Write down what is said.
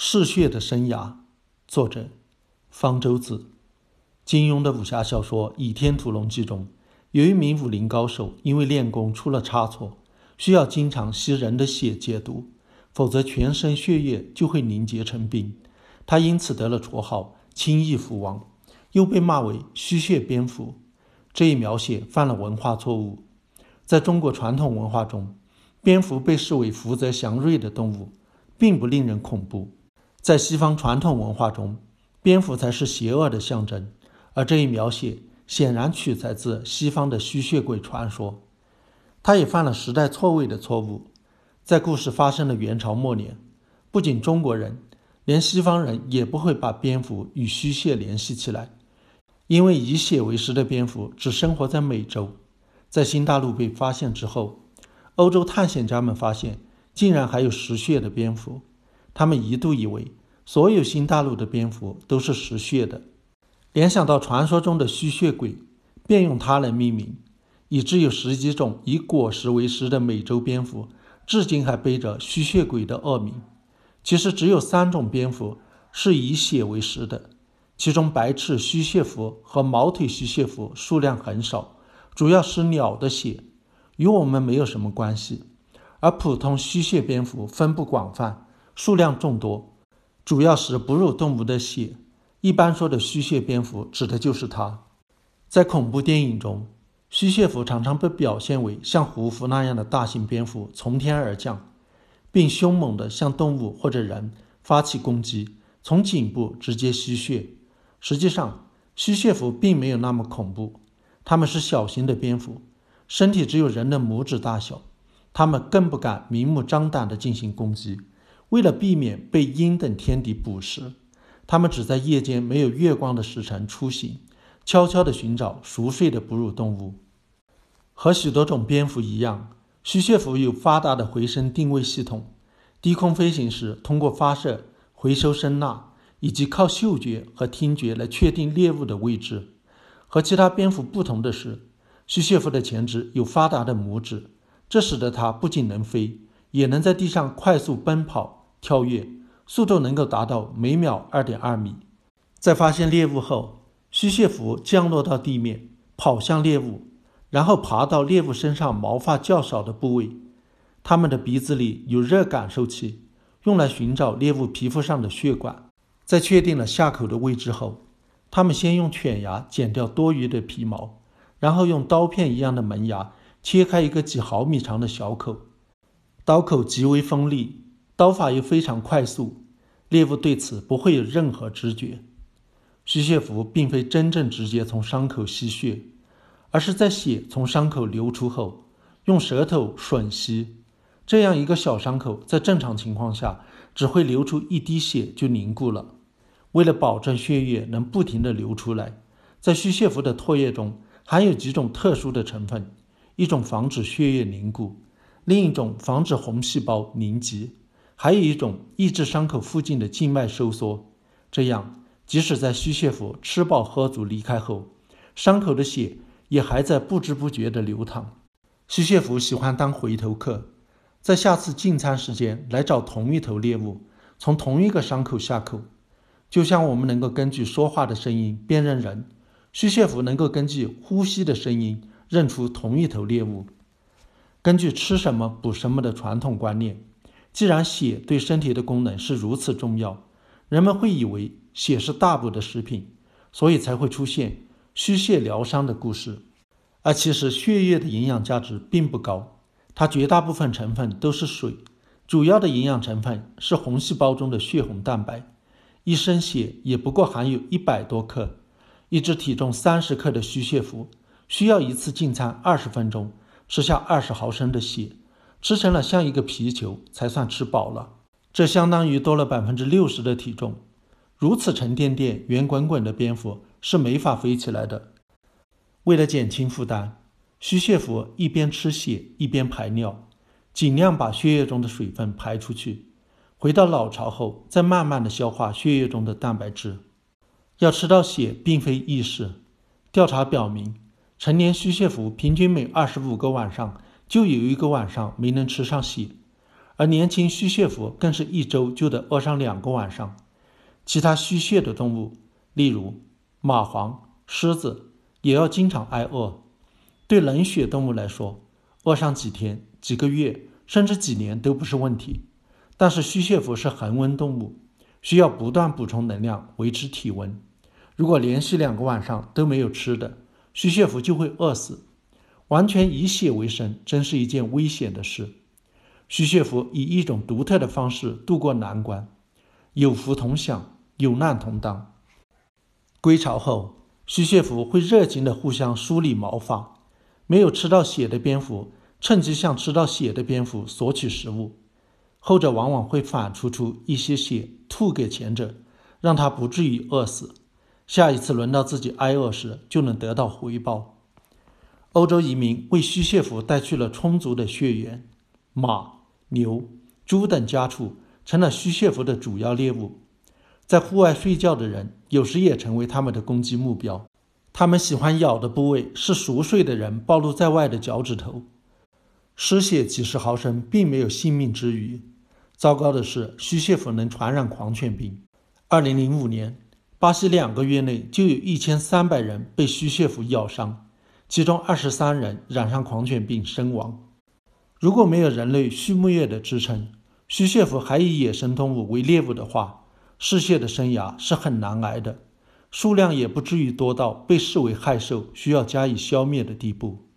嗜血的生涯，作者方舟子。金庸的武侠小说《倚天屠龙记》中，有一名武林高手，因为练功出了差错，需要经常吸人的血解毒，否则全身血液就会凝结成冰。他因此得了绰号“轻易蝠王”，又被骂为“吸血蝙蝠”。这一描写犯了文化错误。在中国传统文化中，蝙蝠被视为福泽祥瑞的动物，并不令人恐怖。在西方传统文化中，蝙蝠才是邪恶的象征，而这一描写显然取材自西方的吸血鬼传说。他也犯了时代错位的错误。在故事发生的元朝末年，不仅中国人，连西方人也不会把蝙蝠与吸血联系起来，因为以血为食的蝙蝠只生活在美洲。在新大陆被发现之后，欧洲探险家们发现，竟然还有食血的蝙蝠，他们一度以为。所有新大陆的蝙蝠都是食血的，联想到传说中的吸血鬼，便用它来命名，以致有十几种以果实为食的美洲蝙蝠，至今还背着吸血鬼的恶名。其实只有三种蝙蝠是以血为食的，其中白翅吸血蝠和毛腿吸血蝠数量很少，主要是鸟的血，与我们没有什么关系。而普通吸血蝙蝠分布广泛，数量众多。主要是哺乳动物的血，一般说的吸血蝙蝠指的就是它。在恐怖电影中，吸血蝠常常被表现为像胡蝠那样的大型蝙蝠从天而降，并凶猛地向动物或者人发起攻击，从颈部直接吸血。实际上，吸血蝠并没有那么恐怖，它们是小型的蝙蝠，身体只有人的拇指大小，它们更不敢明目张胆地进行攻击。为了避免被鹰等天敌捕食，它们只在夜间没有月光的时辰出行，悄悄地寻找熟睡的哺乳动物。和许多种蝙蝠一样，吸血蝠有发达的回声定位系统，低空飞行时通过发射、回收声呐，以及靠嗅觉和听觉来确定猎物的位置。和其他蝙蝠不同的是，吸血蝠的前肢有发达的拇指，这使得它不仅能飞，也能在地上快速奔跑。跳跃速度能够达到每秒二点二米。在发现猎物后，吸血蝠降落到地面，跑向猎物，然后爬到猎物身上毛发较少的部位。它们的鼻子里有热感受器，用来寻找猎物皮肤上的血管。在确定了下口的位置后，它们先用犬牙剪掉多余的皮毛，然后用刀片一样的门牙切开一个几毫米长的小口，刀口极为锋利。刀法又非常快速，猎物对此不会有任何知觉。吸血蝠并非真正直接从伤口吸血，而是在血从伤口流出后，用舌头吮吸。这样一个小伤口，在正常情况下只会流出一滴血就凝固了。为了保证血液能不停地流出来，在吸血蝠的唾液中含有几种特殊的成分，一种防止血液凝固，另一种防止红细胞凝集。还有一种抑制伤口附近的静脉收缩，这样即使在吸血蝠吃饱喝足离开后，伤口的血也还在不知不觉地流淌。吸血蝠喜欢当回头客，在下次进餐时间来找同一头猎物，从同一个伤口下口。就像我们能够根据说话的声音辨认人，吸血蝠能够根据呼吸的声音认出同一头猎物。根据吃什么补什么的传统观念。既然血对身体的功能是如此重要，人们会以为血是大补的食品，所以才会出现虚血疗伤的故事。而其实血液的营养价值并不高，它绝大部分成分都是水，主要的营养成分是红细胞中的血红蛋白。一升血也不过含有一百多克，一只体重三十克的虚血蝠需要一次进餐二十分钟，吃下二十毫升的血。吃成了像一个皮球才算吃饱了，这相当于多了百分之六十的体重。如此沉甸甸、圆滚滚的蝙蝠是没法飞起来的。为了减轻负担，吸血蝠一边吃血一边排尿，尽量把血液中的水分排出去。回到老巢后，再慢慢的消化血液中的蛋白质。要吃到血并非易事。调查表明，成年吸血蝠平均每二十五个晚上。就有一个晚上没能吃上血，而年轻须血蝠更是一周就得饿上两个晚上。其他须蟹的动物，例如蚂蟥、狮子，也要经常挨饿。对冷血动物来说，饿上几天、几个月，甚至几年都不是问题。但是须血蝠是恒温动物，需要不断补充能量维持体温。如果连续两个晚上都没有吃的，须血蝠就会饿死。完全以血为生，真是一件危险的事。须蟹蝠以一种独特的方式渡过难关，有福同享。有难同当。归巢后，须蟹蝠会热情地互相梳理毛发。没有吃到血的蝙蝠趁机向吃到血的蝙蝠索取食物，后者往往会反出出一些血吐给前者，让他不至于饿死。下一次轮到自己挨饿时，就能得到回报。欧洲移民为吸血蝠带去了充足的血源，马、牛、猪等家畜成了吸血蝠的主要猎物。在户外睡觉的人，有时也成为他们的攻击目标。他们喜欢咬的部位是熟睡的人暴露在外的脚趾头。失血几十毫升，并没有性命之虞。糟糕的是，吸血蝠能传染狂犬病。二零零五年，巴西两个月内就有一千三百人被吸血蝠咬伤，其中二十三人染上狂犬病身亡。如果没有人类畜牧业的支撑，虚血蝠还以野生动物为猎物的话，嗜血的生涯是很难挨的，数量也不至于多到被视为害兽，需要加以消灭的地步。